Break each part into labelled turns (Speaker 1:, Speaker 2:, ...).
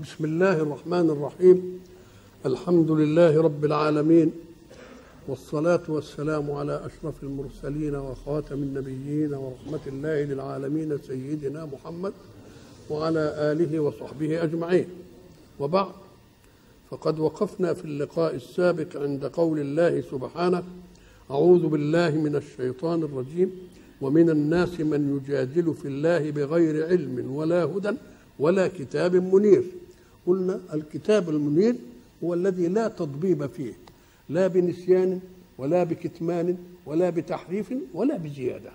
Speaker 1: بسم الله الرحمن الرحيم. الحمد لله رب العالمين والصلاة والسلام على أشرف المرسلين وخاتم النبيين ورحمة الله للعالمين سيدنا محمد وعلى آله وصحبه أجمعين. وبعد فقد وقفنا في اللقاء السابق عند قول الله سبحانه أعوذ بالله من الشيطان الرجيم ومن الناس من يجادل في الله بغير علم ولا هدى ولا كتاب منير. قلنا الكتاب المنير هو الذي لا تضبيب فيه لا بنسيان ولا بكتمان ولا بتحريف ولا بزيادة.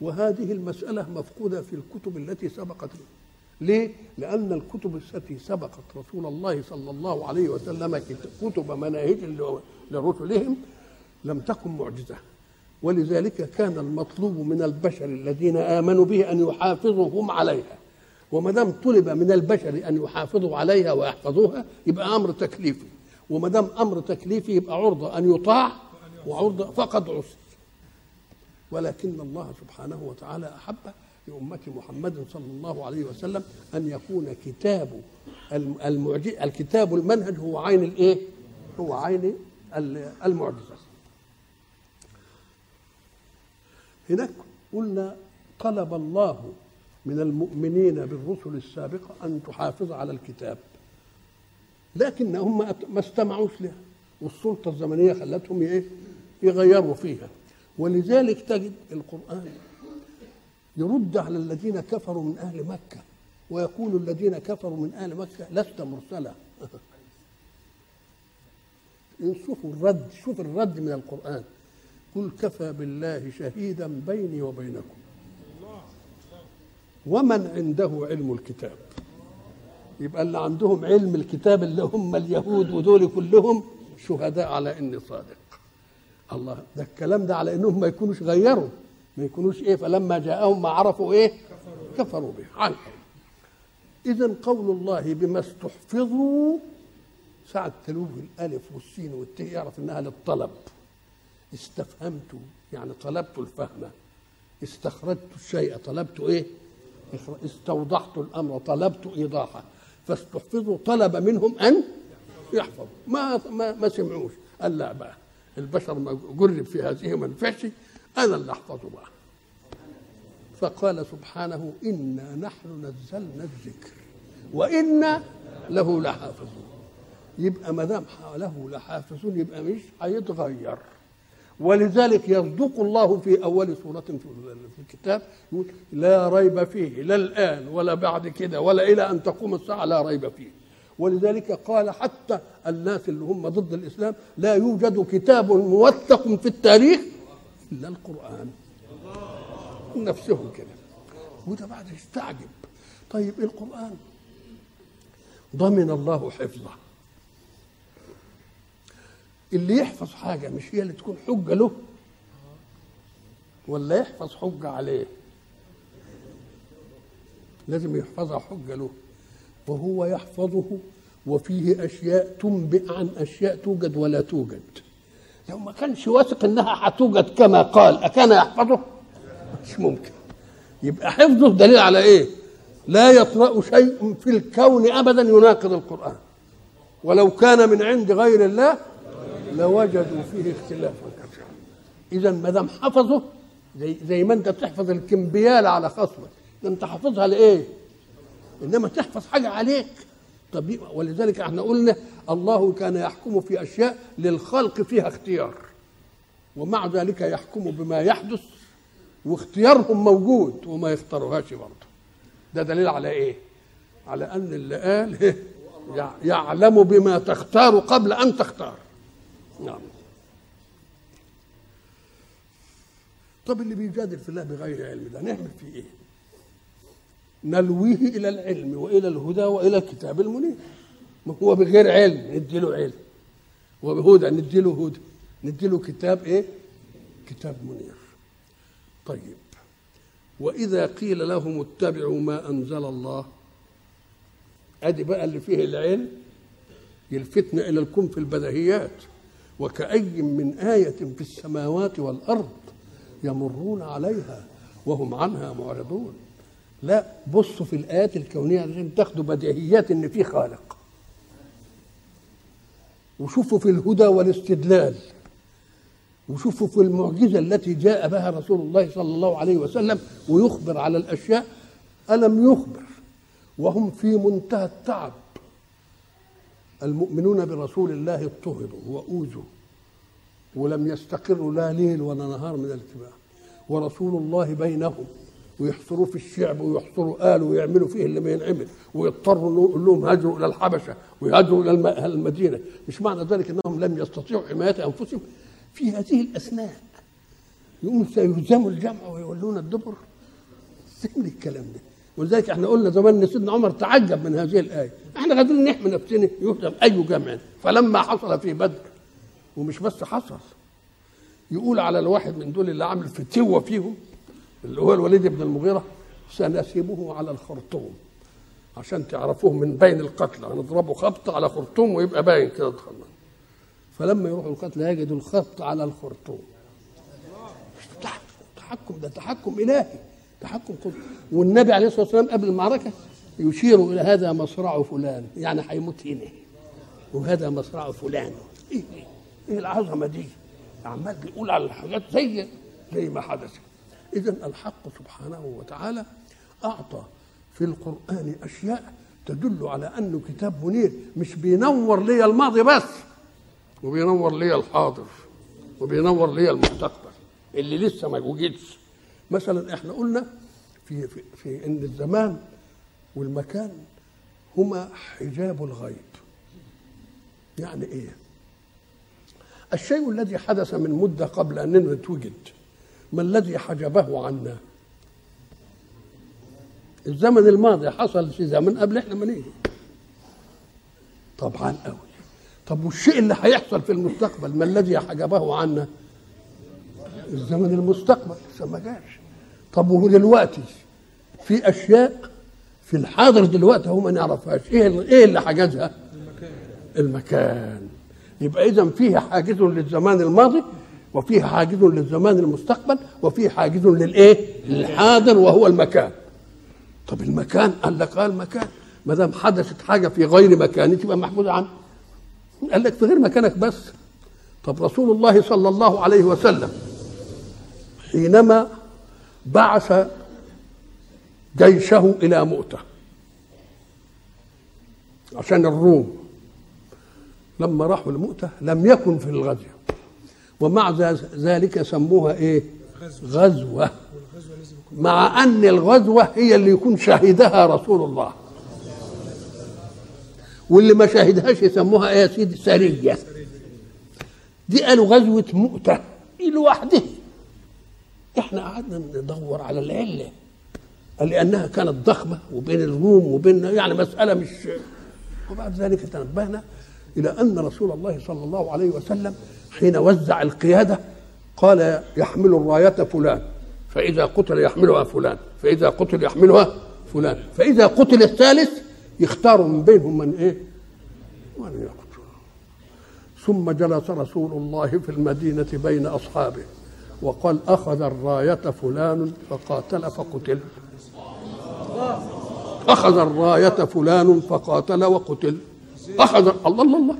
Speaker 1: وهذه المسألة مفقودة في الكتب التي سبقت. ليه؟ لأن الكتب التي سبقت رسول الله صلى الله عليه وسلم كتب مناهج لرسلهم لم تكن معجزة. ولذلك كان المطلوب من البشر الذين آمنوا به أن يحافظوا هم عليها. وما دام طلب من البشر أن يحافظوا عليها ويحفظوها يبقى أمر تكليفي. وما دام أمر تكليفي يبقى عرضة أن يطاع وعرضة فقد عصي ولكن الله سبحانه وتعالى أحب لأمة محمد صلى الله عليه وسلم أن يكون كتاب المعجز الكتاب المنهج هو عين الإيه؟ هو عين المعجزة. هناك قلنا طلب الله من المؤمنين بالرسل السابقة أن تحافظ على الكتاب. لكنهم ما استمعوش لها. والسلطة الزمنية خلتهم إيه؟ يغيروا فيها. ولذلك تجد القرآن يرد على الذين كفروا من أهل مكة ويقول الذين كفروا من أهل مكة لست مرسلا. شوفوا الرد شوف الرد من القرآن. قل كفى بالله شهيدا بيني وبينكم. ومن عنده علم الكتاب. يبقى اللي عندهم علم الكتاب اللي هم اليهود ودول كلهم شهداء على إني صادق. الله ده الكلام ده على إنهم ما يكونوش غيروا ما يكونوش إيه فلما جاءهم ما عرفوا إيه؟ كفروا به. عنه اذا قول الله بما استحفظوا ساعة تلوه الألف والسين والت يعرف إنها للطلب. استفهمت يعني طلبت الفهم. استخرجت الشيء طلبت إيه؟ استوضحت الأمر طلبت إيضاحة. فاستحفظوا طلب منهم أن يحفظوا. ما ما, ما سمعوش. قال لا بقى. البشر ما جرب في هذه ما نفعش أنا اللي أحفظه بقى. فقال سبحانه إنا نحن نزلنا الذكر وإنا له لحافظون. يبقى ما دام له لحافظون يبقى مش هيتغير. ولذلك يصدق الله في أول سورة في الكتاب يقول لا ريب فيه لا الآن ولا بعد كده ولا إلى أن تقوم الساعة لا ريب فيه. ولذلك قال حتى الناس اللي هم ضد الإسلام لا يوجد كتاب موثق في التاريخ إلا القرآن. نفسهم كده. وده بعد يستعجب. طيب القرآن ضمن الله حفظه. اللي يحفظ حاجة مش هي اللي تكون حجة له. ولا يحفظ حجة عليه. لازم يحفظها حجة له. وهو يحفظه وفيه أشياء تنبئ عن أشياء توجد ولا توجد. لو ما كانش واثق إنها هتوجد كما قال أكان يحفظه؟ مش ممكن. يبقى حفظه دليل على إيه؟ لا يطرا شيء في الكون ابدا يناقض القرآن. ولو كان من عند غير الله لوجدوا فيه اختلافا كثيرا اذا ما دام حفظه زي زي ما أنت بتحفظ الكمبيال على خصمك. ده أنت حافظها لإيه؟ إنما تحفظ حاجة عليك. طب ولذلك إحنا قلنا الله كان يحكم في أشياء للخلق فيها اختيار. ومع ذلك يحكم بما يحدث واختيارهم موجود وما يختاروهاش برضه. ده دليل على إيه؟ على أن اللي قال يعلم بما تختار قبل أن تختار. نعم. طب اللي بيجادل في الله بغير علم ده نعمل فيه إيه؟ نلويه إلى العلم وإلى الهدى وإلى الكتاب المنير. ما هو بغير علم نديله علم. وبهدى نديله هدى. نديله كتاب إيه؟ كتاب منير. طيب. وإذا قيل لهم اتبعوا ما أنزل الله أدي بقى اللي فيه العلم يلفتنا إلى الكون في البديهيات وكأي من آية في السماوات والأرض يمرون عليها وهم عنها معرضون. لا بصوا في الآيات الكونية عشان تاخدوا بديهيات إن في خالق. وشوفوا في الهدى والاستدلال. وشوفوا في المعجزة التي جاء بها رسول الله صلى الله عليه وسلم ويخبر على الأشياء. ألم يخبر؟ وهم في منتهى التعب. المؤمنون برسول الله اضطهدوا واوذوا ولم يستقروا لا ليل ولا نهار من الاتباع. ورسول الله بينهم ويحصروا في الشعب ويحصروا آل ويعملوا فيه اللي ما ينعمل ويضطروا نقول لهم هاجروا إلى الحبشة ويهاجروا إلى الم- المدينة. مش معنى ذلك إنهم لم يستطيعوا حماية أنفسهم في هذه الأثناء. يقوم سيهزموا الجمع ويولون الدبر. فين الكلام ده. ولذلك إحنا قلنا زمان إن سيدنا عمر تعجب من هذه الآية. إحنا قادرين نحمي نفسنا يهزم أي جمع فلما حصل في بدر ومش بس حصل يقول على الواحد من دول اللي عامل فتوة فيهم اللي هو الوليد بن المغيرة سنسمه على الخرطوم عشان تعرفوه من بين القتلى. نضربه خبط على خرطوم ويبقى باين كده دخلنا فلما يروحوا القتلى يجدوا الخبط على الخرطوم. تحكم ده تحكم إلهي تحكم قدري والنبي عليه الصلاة والسلام قبل المعركة يشير إلى هذا مصرع فلان يعني هيموت هنا. وهذا مصرع فلان. إيه إيه, إيه العظمة دي؟ عمال بيقول على الحاجات زي زي ما حدث اذا الحق سبحانه وتعالى أعطى في القرآن أشياء تدل على أنه كتاب منير مش بينور لي الماضي بس وبينور لي الحاضر وبينور لي المستقبل اللي لسه ما وجدش. مثلا إحنا قلنا في في, في إن الزمان والمكان هما حجاب الغيب. يعني إيه؟ الشيء الذي حدث من مدة قبل أن نتوجد ما الذي حجبه عنا؟ الزمن الماضي حصل في زمن قبل إحنا ما نيجي. طبعا قوي طب والشيء اللي هيحصل في المستقبل ما الذي حجبه عنا؟ الزمن المستقبل لسه ما جاش. طب وهو دلوقتي في أشياء في الحاضر دلوقتي هو ما نعرفهاش. إيه إيه اللي حجزها؟ المكان. يبقى اذا فيه حاجز للزمان الماضي وفيه حاجز للزمان المستقبل وفيه حاجز للإيه؟ للحاضر وهو المكان. طب المكان؟ قال لك قال مكان ما دام حدثت حاجة في غير مكانه تبقى محفوظه عنه قال لك في غير مكانك بس. طب رسول الله صلى الله عليه وسلم حينما بعث جيشه إلى مؤته عشان الروم لما راحوا لمؤته لم يكن في الغزو ومع ذلك سموها إيه؟ غزوة. مع أن الغزوة هي اللي يكون شهدها رسول الله. واللي ما شاهدهاش يسموها إيه يا سيدي؟ سرية. دي قالوا غزوة مؤتة. دي لوحدها. إحنا قعدنا ندور على العلة. لأنها كانت ضخمة وبين الروم وبين يعني مسألة مش وبعد ذلك تنبهنا إلى أن رسول الله صلى الله عليه وسلم حين وزع القيادة قال يحمل الراية فلان فإذا قتل يحملها فلان فإذا قتل يحملها فلان فإذا قتل الثالث يختار من بينهم من إيه؟ من يقتل ثم جلس رسول الله في المدينة بين أصحابه وقال أخذ الراية فلان فقاتل فقتل أخذ الراية فلان فقاتل وقتل. اخذ الله الله الله.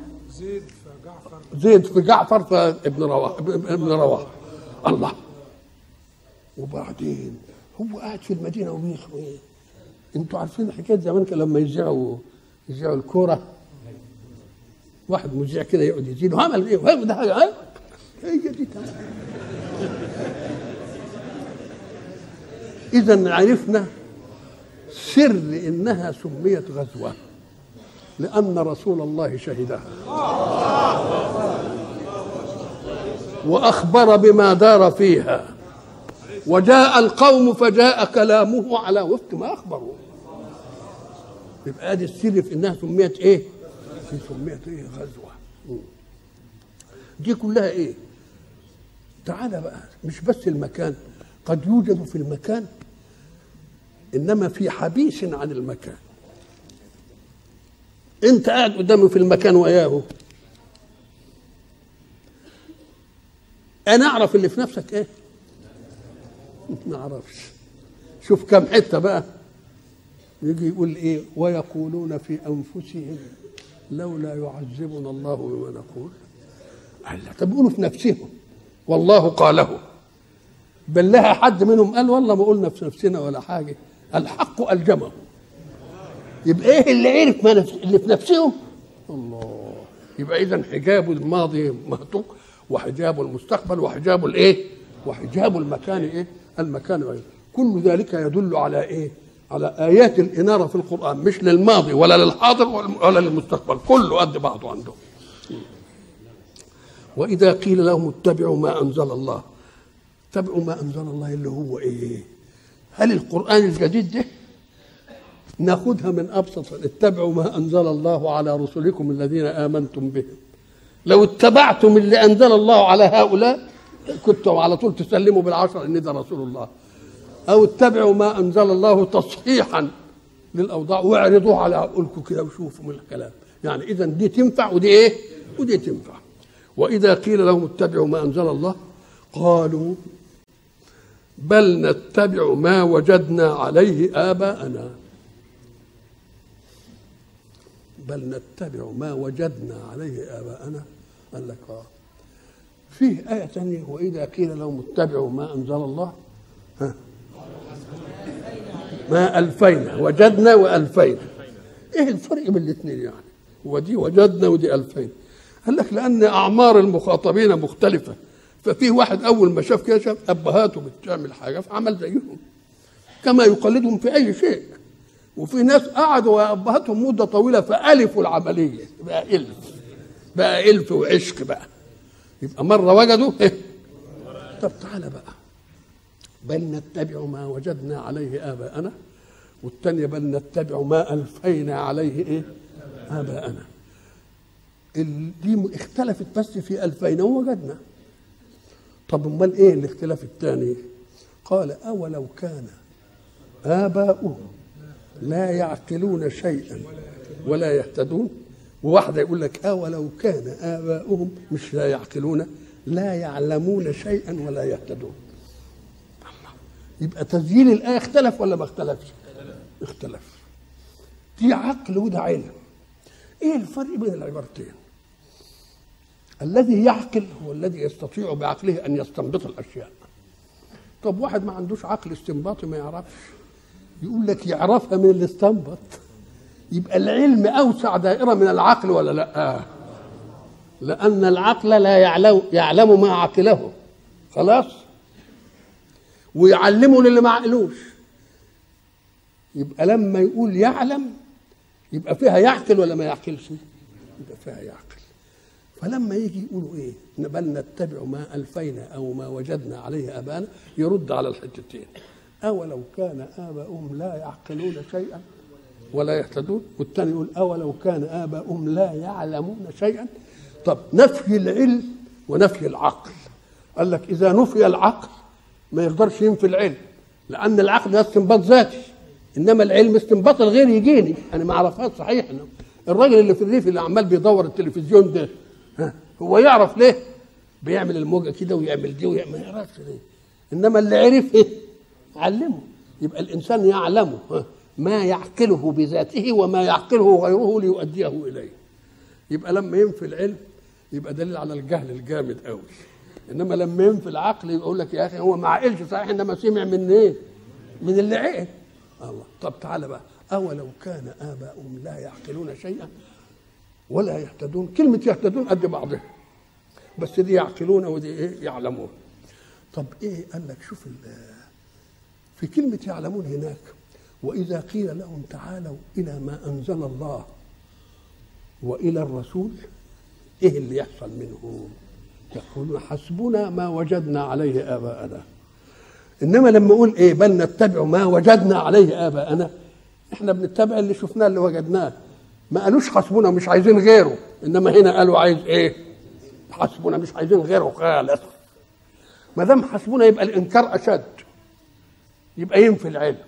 Speaker 2: زيد
Speaker 1: في جعفر فابن رواح ابن رواح الله. وبعدين هو قاعد في المدينة وبيخ أنتوا عارفين حكاية زمان كان لما يذيعوا يذيعوا الكورة؟ واحد مذيع كده يقعد يزيد. عمل إيه وهو ده حاجة ها؟ هي دي اذا عرفنا سر إنها سميت غزوة لأن رسول الله شهدها وأخبر بما دار فيها وجاء القوم فجاء كلامه على وفق ما أخبروا يبقى ادي السر في إنها سميت إيه؟ سميت إيه؟ غزوة دي كلها إيه؟ تعالى بقى مش بس المكان قد يوجد في المكان إنما في حبيس عن المكان. أنت قاعد قدامه في المكان وياه. أنا أعرف اللي في نفسك إيه؟ ما أعرفش. شوف كم حتة بقى. يجي يقول إيه؟ ويقولون في أنفسهم لولا يعذبنا الله بما نقول. الله طب في نفسهم. والله قاله. بل لها حد منهم قال والله ما قلنا في نفسنا ولا حاجة. الحق ألجمه. يبقى إيه اللي عرف ما نفس اللي في نفسهم الله. يبقى اذا حجاب الماضي مهتوك وحجاب المستقبل وحجاب الإيه؟ وحجاب المكان إيه؟ المكان غير كل ذلك يدل على إيه؟ على آيات الإنارة في القرآن مش للماضي ولا للحاضر ولا للمستقبل. كله قد بعضه عندهم وإذا قيل لهم اتبعوا ما أنزل الله اتبعوا ما أنزل الله اللي هو إيه؟ هل القرآن الجديد ده ناخذها من أبسط اتبعوا ما أنزل الله على رسلكم الذين آمنتم بهم لو اتبعتم اللي أنزل الله على هؤلاء كنتم على طول تسلموا بالعشر إن ده رسول الله. أو اتبعوا ما أنزل الله تصحيحا للأوضاع واعرضوه على عقولكم كده وشوفوا من الكلام. يعني اذا دي تنفع ودي إيه؟ ودي تنفع. وإذا قيل لهم اتبعوا ما أنزل الله قالوا بل نتبع ما وجدنا عليه آباءنا. بل نتبع ما وجدنا عليه آباءنا. قال لك آه. فيه آية ثانية وإذا قيل لهم اتبعوا ما أنزل الله ها؟ ما ألفينا وجدنا وألفينا. إيه الفرق بين الاثنين يعني؟ ودي وجدنا ودي ألفين قال لك لأن أعمار المخاطبين مختلفة. ففي واحد أول ما شاف كده شاف أبهاته بتعمل حاجة فعمل زيهم. كما يقلدهم في أي شيء. وفي ناس قعدوا وأبهاتهم مدة طويلة فألفوا العملية. بقى ألف. بقى ألف وعشق بقى. يبقى مرة وجدوا إيه؟ طب تعالى بقى. بل نتبع ما وجدنا عليه آباءنا. والثانية بل نتبع ما ألفينا عليه إيه؟ آباءنا. دي اختلفت بس في ألفينا ووجدنا. طب أمال إيه الاختلاف الثاني؟ قال أولو كان اباؤهم لا يعقلون شيئا ولا يهتدون. وواحدة يقول لك أولو كان آباؤهم مش لا يعقلون لا يعلمون شيئا ولا يهتدون. يبقى تسجيل الآية اختلف ولا ما اختلفش؟ اختلف. دي عقل وده علم إيه الفرق بين العبارتين؟ الذي يعقل هو الذي يستطيع بعقله أن يستنبط الأشياء. طب واحد ما عندوش عقل استنباطي ما يعرفش. يقول لك يعرفها من اللي استنبط يبقى العلم أوسع دائرة من العقل ولا لأ؟ لأن العقل لا يعلم يعلم ما عقله. خلاص؟ ويعلمه للي ما عقلوش. يبقى لما يقول يعلم يبقى فيها يعقل ولا ما يعقلش؟ يبقى فيها يعقل. فلما يجي يقولوا إيه؟ بل نتبع ما ألفينا أو ما وجدنا عليه ابانا يرد على الحتتين أولو كان آباؤهم لا يعقلون شيئا ولا يهتدون؟ والثاني يقول أولو كان آباؤهم لا يعلمون شيئا؟ طب نفي العلم ونفي العقل. قال لك إذا نفي العقل ما يقدرش ينفي العلم لأن العقل ده استنباط ذاتي إنما العلم استنباط الغير يجيني. أنا ما أعرفهاش صحيح الراجل اللي في الريف اللي عمال بيدور التلفزيون ده. هو يعرف ليه؟ بيعمل الموجة كده ويعمل دي ويعمل ما ليه. إنما اللي عرف إيه علمه. يبقى الإنسان يعلم ما يعقله بذاته وما يعقله غيره ليؤديه إليه. يبقى لما ينفي العلم يبقى دليل على الجهل الجامد قوي إنما لما ينفي العقل يقول لك يا أخي هو ما عقلش صحيح إنما سمع من إيه؟ من اللي عقل. الله. طب تعالى بقى. أولو كان آباؤهم لا يعقلون شيئا ولا يهتدون. كلمة يهتدون قد بعضها. بس دي يعقلون ودي إيه؟ يعلمون. طب إيه قال لك؟ شوف في كلمة يعلمون هناك وإذا قيل لهم تعالوا إلى ما أنزل الله وإلى الرسول إيه اللي يحصل منهم يقولون حسبنا ما وجدنا عليه آباءنا. إنما لما أقول إيه؟ بل نتبع ما وجدنا عليه آباءنا. إحنا بنتبع اللي شفناه اللي وجدناه. ما قالوش حسبنا مش عايزين غيره إنما هنا قالوا عايز إيه؟ حسبنا مش عايزين غيره خالص. ما دام حسبنا يبقى الإنكار أشد. يبقى ينفي العلم.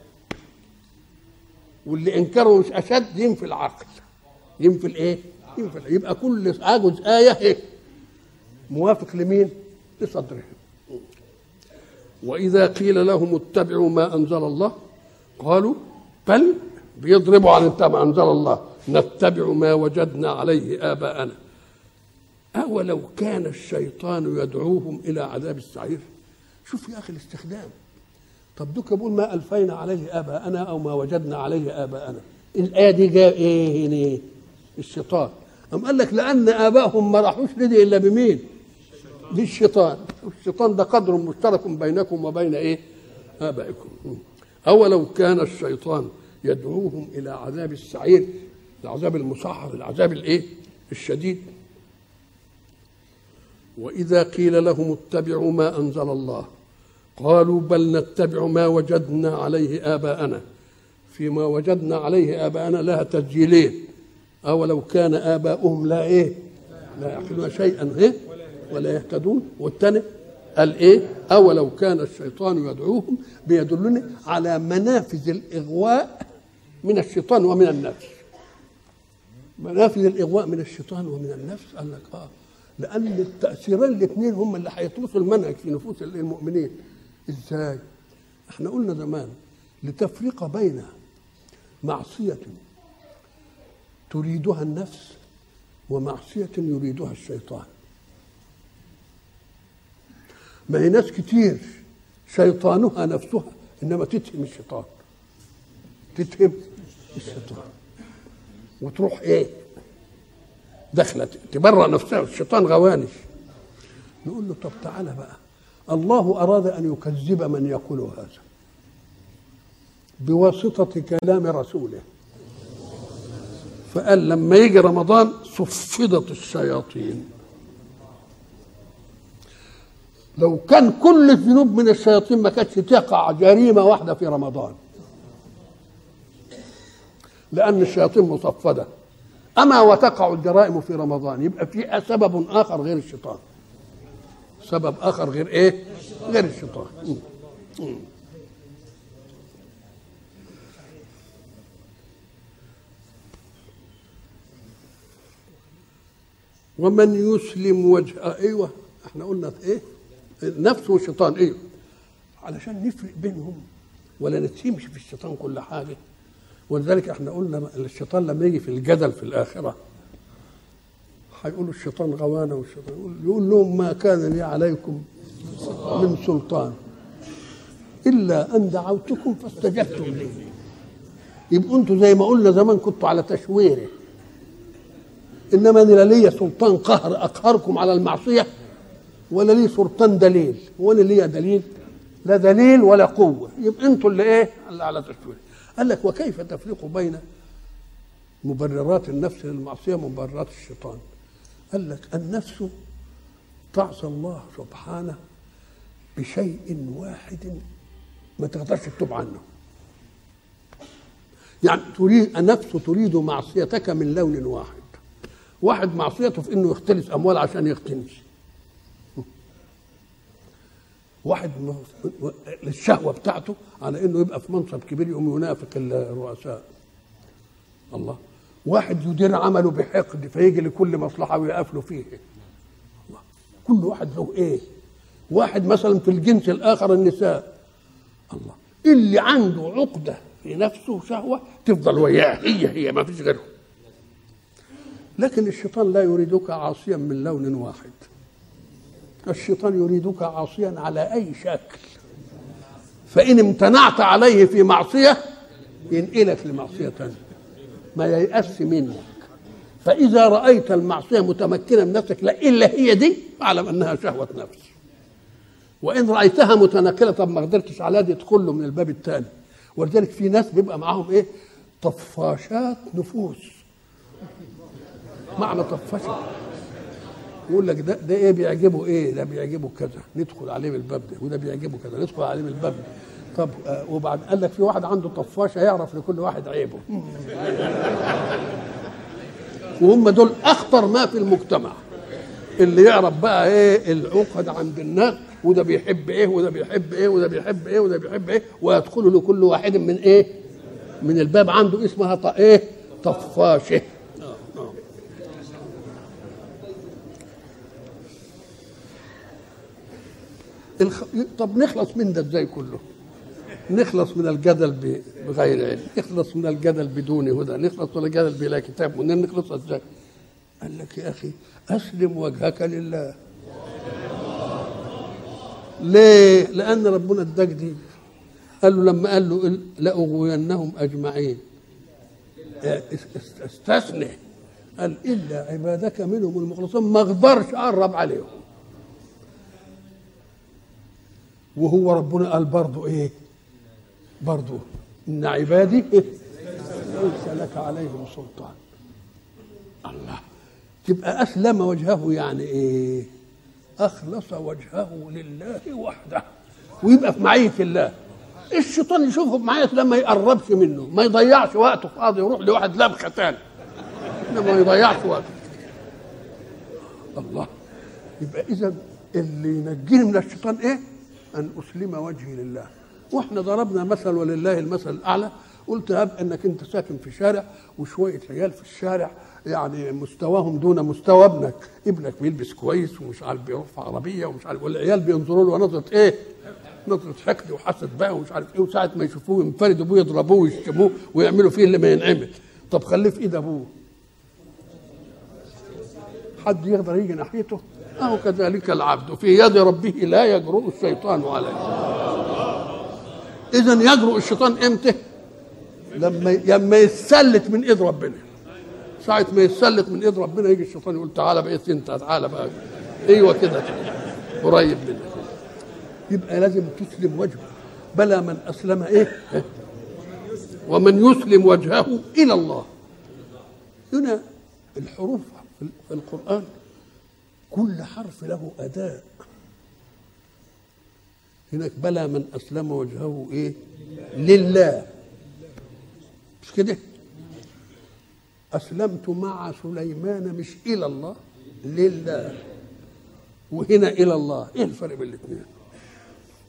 Speaker 1: واللي انكره مش أشد ينفي العقل. ينفي الإيه؟ ينفي العقل. يبقى كل عجز آية إيه؟ موافق لمين؟ لصدرهم وإذا قيل لهم اتبعوا ما أنزل الله قالوا بل بيضربوا عن ما أنزل الله. نتبع ما وجدنا عليه آباءنا. أولو كان الشيطان يدعوهم إلى عذاب السعير؟ شوف يا أخي الاستخدام. طب دوك بقول ما ألفينا عليه آباءنا أو ما وجدنا عليه آباءنا. الآية دي جاء إيه هنا؟ الشيطان. أم قال لك لأن آبائهم ما راحوش لدي إلا بمين؟ بالشيطان الشيطان ده قدر مشترك بينكم وبين إيه؟ آبائكم. أولو كان الشيطان يدعوهم إلى عذاب السعير؟ العذاب المصحر العذاب الإيه؟ الشديد. وإذا قيل لهم اتبعوا ما أنزل الله قالوا بل نتبع ما وجدنا عليه آباءنا. فيما وجدنا عليه آباءنا لها تسجيلين أولو كان آباؤهم لا إيه؟ لا يعقلون شيئا إيه؟ ولا يهتدون. والثاني قال إيه؟ أولو كان الشيطان يدعوهم بيدلني على منافذ الإغواء من الشيطان ومن النفس. منافذ الإغواء من الشيطان ومن النفس قال لك آه لأن التأثيرين الاثنين هم اللي هيطرسوا المنهج في نفوس المؤمنين. إزاي؟ إحنا قلنا زمان لتفرق بين معصية تريدها النفس ومعصية يريدها الشيطان. ما هي ناس كتير شيطانها نفسها إنما تتهم الشيطان. تتهم الشيطان. وتروح إيه؟ دخلت. تبرأ نفسها الشيطان غوانش نقول له طب تعالى بقى. الله أراد أن يكذب من يقول هذا. بواسطة كلام رسوله. فقال لما يجي رمضان صفدت الشياطين. لو كان كل الذنوب من الشياطين ما كانتش تقع جريمة واحدة في رمضان. لأن الشياطين مصفدة. أما وتقع الجرائم في رمضان يبقى في سبب آخر غير الشيطان. سبب آخر غير إيه؟ غير الشيطان. ومن يسلم وجهه أيوه إحنا قلنا إيه؟ النفس والشيطان أيوه. علشان نفرق بينهم ولا نتهمش في الشيطان كل حاجة. ولذلك إحنا قلنا الشيطان لما يجي في الجدل في الآخرة هيقولوا الشيطان غوانا والشيطان يقول, يقول لهم ما كان لي عليكم من سلطان إلا أن دعوتكم فاستجبتم لي. يبقوا أنتوا زي ما قلنا زمان كنتوا على تشويرة. إنما أنا لا ليا سلطان قهر أقهركم على المعصية ولا لي سلطان دليل وأنا ليا دليل لا دليل ولا قوة. يبقى أنتوا اللي إيه؟ اللي على تشويه قال لك وكيف تفرق بين مبررات النفس للمعصية ومبررات الشيطان؟ قال لك النفس تعصى الله سبحانه بشيء واحد ما تقدرش تتوب عنه. يعني تريد النفس تريد معصيتك من لون واحد. واحد معصيته في إنه يختلس أموال عشان يختنس واحد الشهوة بتاعته على إنه يبقى في منصب كبير يقوم ينافق الرؤساء. الله. واحد يدير عمله بحقد فيجي لكل مصلحة ويقف له فيه. الله. كل واحد له إيه. واحد مثلا في الجنس الآخر النساء. الله. اللي عنده عقدة في نفسه شهوه تفضل وياه. هي هي ما فيش غيرهم. لكن الشيطان لا يريدك عاصيا من لون واحد. الشيطان يريدك عاصيا على أي شكل. فإن امتنعت عليه في معصية ينقلك لمعصية ثانية ما ييأس منك. فإذا رأيت المعصية متمكنة من نفسك لا إلا هي دي فاعلم أنها شهوة نفس وإن رأيتها متنقلة طب ما قدرتش على دي ادخل له من الباب الثاني ولذلك في ناس بيبقى معاهم إيه؟ طفاشات نفوس. معنى طفشه يقول لك ده ده إيه بيعجبه إيه؟ ده بيعجبه كذا. ندخل عليه من الباب ده وده بيعجبه كذا. ندخل عليه من الباب ده. طب آه وبعد قال لك في واحد عنده طفاشه يعرف لكل واحد عيبه. وهم دول أخطر ما في المجتمع. اللي يعرف بقى إيه؟ العقد عند الناس وده بيحب إيه؟ وده بيحب إيه؟ وده بيحب إيه؟ وده بيحب إيه؟ ويدخل لكل واحد من إيه؟ من الباب عنده اسمها إيه؟ طفاشة. الخ... طب نخلص من ده إزاي كله؟ نخلص من الجدل بغير علم نخلص من الجدل بدون هدى نخلص من الجدل بلا كتاب نخلص إزاي؟ قال لك يا أخي أسلم وجهك لله. ليه؟ لأن ربنا اداك دي. قال له لما قال له لأغوينهم أجمعين. است- استثنى. قال إلا عبادك منهم المخلصين ما أقدرش اقرب عليهم. وهو ربنا قال برضه إيه؟ برضه إن عبادي؟ ليس لك عليهم سلطان. الله. تبقى أسلم وجهه يعني إيه؟ أخلص وجهه لله وحده. ويبقى في معية الله. الشيطان يشوفه معية الله ما يقربش منه. ما يضيعش وقته فاضي يروح لواحد لبخه تاني ما يضيعش وقته. الله. يبقى اذا اللي ينجيني من الشيطان إيه؟ أن أسلم وجهي لله. وإحنا ضربنا مثل ولله المثل الأعلى. قلت هب إنك أنت ساكن في شارع وشوية عيال في الشارع. يعني مستواهم دون مستوى. ابنك ابنك بيلبس كويس ومش عارف بيروح في عربية ومش عارف. والعيال بينظروا له نظرة إيه؟ نظرة حقد وحسد بقى ومش عارف إيه. وساعة ما يشوفوه ينفردوا بيه يضربوه ويشتموه ويعملوا فيه اللي ما ينعمل. طب خليه في إيد أبوه. حد يقدر يجي ناحيته؟ أو كذلك العبد في يد ربه لا يجرؤ الشيطان عليه. إذا يجرؤ الشيطان إمتى؟ لما لما يتسلت من إيد ربنا. ساعة ما يتسلت من إيد ربنا يجي الشيطان يقول تعالى بقى أنت تعالى بقى. أيوه كده. قريب منك. يبقى لازم تسلم وجهه. بلى من أسلم إيه؟ ومن يسلم وجهه إلى الله. هنا الحروف في القرآن كل حرف له أداء هناك بلى من أسلم وجهه إيه؟ لله. مش كده؟ أسلمت مع سليمان مش إلى الله لله. وهنا إلى الله. إيه الفرق بين الاثنين؟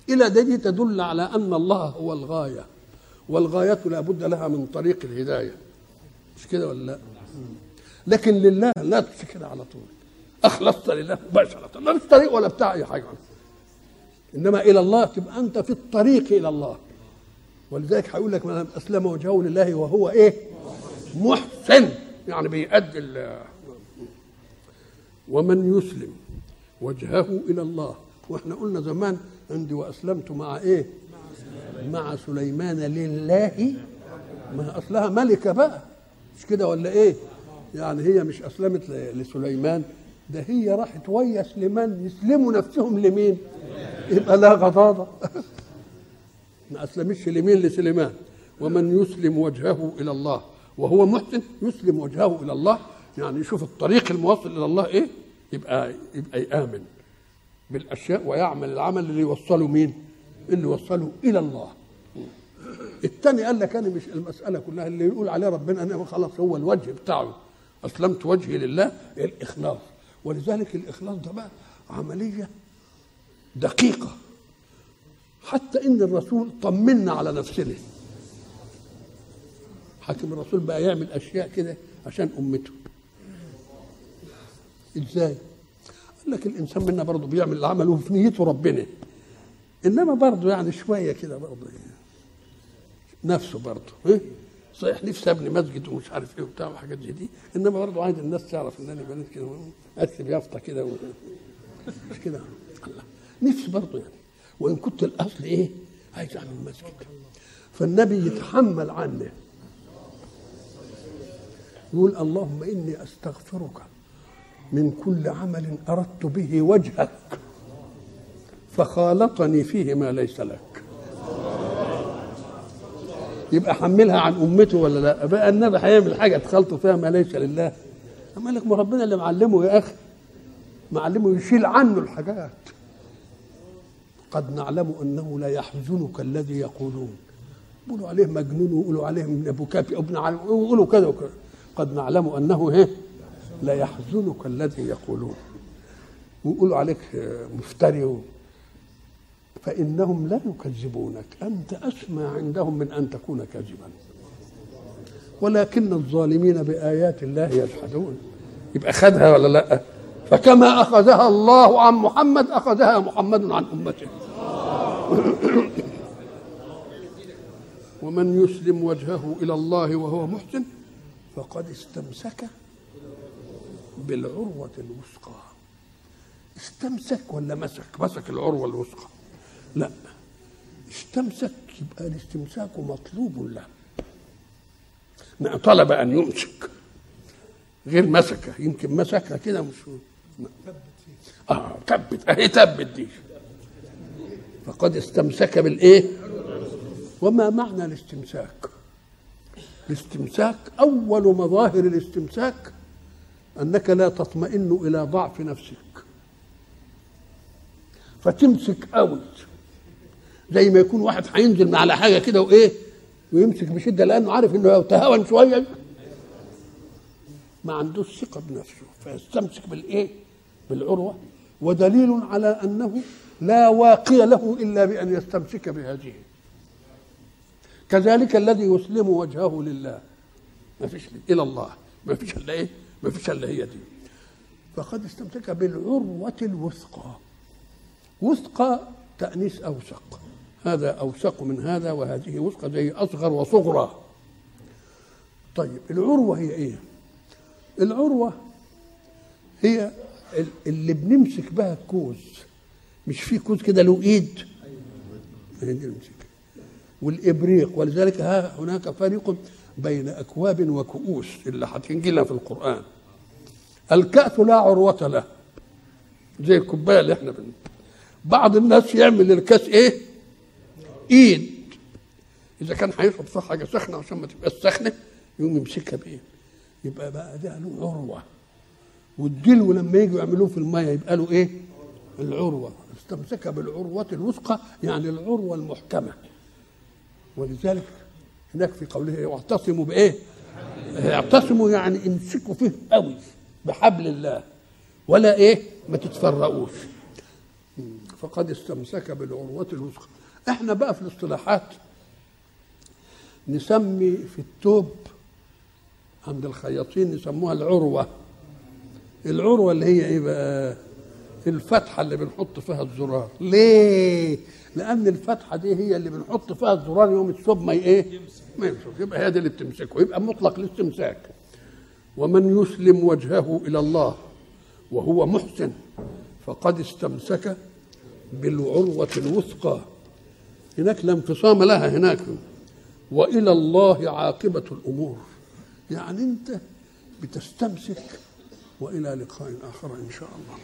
Speaker 1: إلى دي تدل على أن الله هو الغاية. والغاية لا بد لها من طريق الهداية. مش كده ولا لا؟ لكن لله لا كده على طول. أخلصت لله مباشرة. ما فيش طريق ولا بتاع أي حاجة. إنما إلى الله تبقى أنت في الطريق إلى الله. ولذلك هيقول لك من اسلم وجهه لله وهو إيه؟ محسن. يعني بيأدي ومن يسلم وجهه إلى الله. وإحنا قلنا زمان عندي وأسلمت مع إيه؟ مع سليمان لله. ما أصلها ملكة بقى. مش كده ولا إيه؟ يعني هي مش أسلمت لسليمان. ده هي راحت ويا سليمان يسلموا نفسهم لمين؟ يبقى لا غضاضة. ما اسلمتش لمين؟ لسليمان. ومن يسلم وجهه إلى الله وهو محسن يسلم وجهه إلى الله. يعني يشوف الطريق الموصل إلى الله إيه؟ يبقى يبقى يآمن بالأشياء ويعمل العمل اللي يوصله مين؟ اللي يوصله إلى الله. الثاني قال لك أنا مش المسألة كلها اللي يقول عليه ربنا أنا خلاص هو الوجه بتاعه. أسلمت وجهي لله الإخلاص؟ ولذلك الاخلاص ده بقى عملية دقيقة. حتى إن الرسول طمنا على نفسنا. حاكم الرسول بقى يعمل أشياء كده عشان أمته. إزاي؟ قال لك الإنسان منا برضه بيعمل العمل وفي نيته ربنا. إنما برضه يعني شوية كده برضه. نفسه برضه. إيه؟ صحيح نفسي ابني مسجد ومش عارف إيه وبتاع وحاجات زي دي. إنما برضه عايز الناس تعرف إن أنا بنيت كده أكتب يافطة كده. مش كده. الله. نفسي برضه يعني. وإن كنت الأصل إيه؟ عايز أعمل مسجد. فالنبي يتحمل عنه. يقول اللهم إني أستغفرك من كل عمل أردت به وجهك فخالطني فيه ما ليس لك. يبقى حملها عن أمته ولا لا؟ بقى النبي هيعمل حاجة تخلطوا فيها ما ليس لله. أما لك ما ربنا اللي معلمه يا أخي معلمه يشيل عنه الحاجات. قد نعلم أنه لا يحزنك الذي يقولون. يقولوا عليه مجنون ويقولوا عليه من أبو كافي ابن ويقولوا كذا وكذا. قد نعلم أنه إيه؟ لا يحزنك الذي يقولون. ويقولوا عليك مفتري. فإنهم لا يكذبونك. أنت أسمى عندهم من أن تكون كاذبا. ولكن الظالمين بآيات الله يجحدون. يبقى خدها ولا لأ؟ فكما أخذها الله عن محمد أخذها محمد عن أمته. ومن يسلم وجهه إلى الله وهو محسن فقد استمسك بالعروة الوثقى. استمسك ولا مسك؟ مسك العروة الوثقى. لا. استمسك يبقى الاستمساك مطلوب له. ما طلب أن يمسك. غير مسكة يمكن مسكها كده مش آه ثبت أهي ثبت دي. فقد استمسك بالإيه؟ وما معنى الاستمساك؟ الاستمساك أول مظاهر الاستمساك أنك لا تطمئن إلى ضعف نفسك. فتمسك قوي زي ما يكون واحد هينزل على حاجة كده وإيه ويمسك بشدة لأنه عارف إنه لو تهاون شوية. ما عندوش ثقة بنفسه فيستمسك بالإيه؟ بالعروة. ودليل على أنه لا واقي له إلا بأن يستمسك بهذه. كذلك الذي يسلم وجهه لله. ما فيش إلى الله. ما فيش إلا إيه؟ ما فيش إلا هي دي. فقد استمسك بالعروة الوثقى. وثقى تأنيس أوثق. هذا أوثق من هذا وهذه وثقى زي أصغر وصغرى. طيب العروة هي إيه؟ العروة هي اللي بنمسك بها الكوز. مش في كوز كده له نمسك والإبريق ولذلك ها هناك فرق بين أكواب وكؤوس اللي هتنجي لنا في القرآن. الكأس لا عروة له زي الكوباية اللي إحنا بن. بعض الناس يعمل للكأس إيه؟ ايد إذا كان هيشرب فيها حاجة سخنة عشان ما تبقاش سخنة يقوم يمسكها بإيه؟ يبقى بقى ده له عروة والدلو لما يجوا يعملوه في المية يبقى له إيه؟ العروة استمسك بالعروة الوثقى يعني العروة المحكمة ولذلك هناك في قوله واعتصموا بإيه؟ اعتصموا يعني امسكوا فيه قوي بحبل الله ولا إيه؟ ما تتفرقوش فقد استمسك بالعروة الوثقى إحنا بقى في الاصطلاحات نسمي في التوب عند الخياطين يسموها العروة. العروة اللي هي إيه بقى؟ الفتحة اللي بنحط فيها الزرار. ليه؟ لأن الفتحة دي هي اللي بنحط فيها الزرار يوم الثوب ما إيه؟ ما يمسك. يبقى هي دي اللي بتمسكه. يبقى مطلق الاستمساك ومن يسلم وجهه إلى الله وهو محسن فقد استمسك بالعروة الوثقى. هناك لا انفصام لها هناك. وإلى الله عاقبة الأمور. يعني أنت بتستمسك وإلى لقاء آخر إن شاء الله.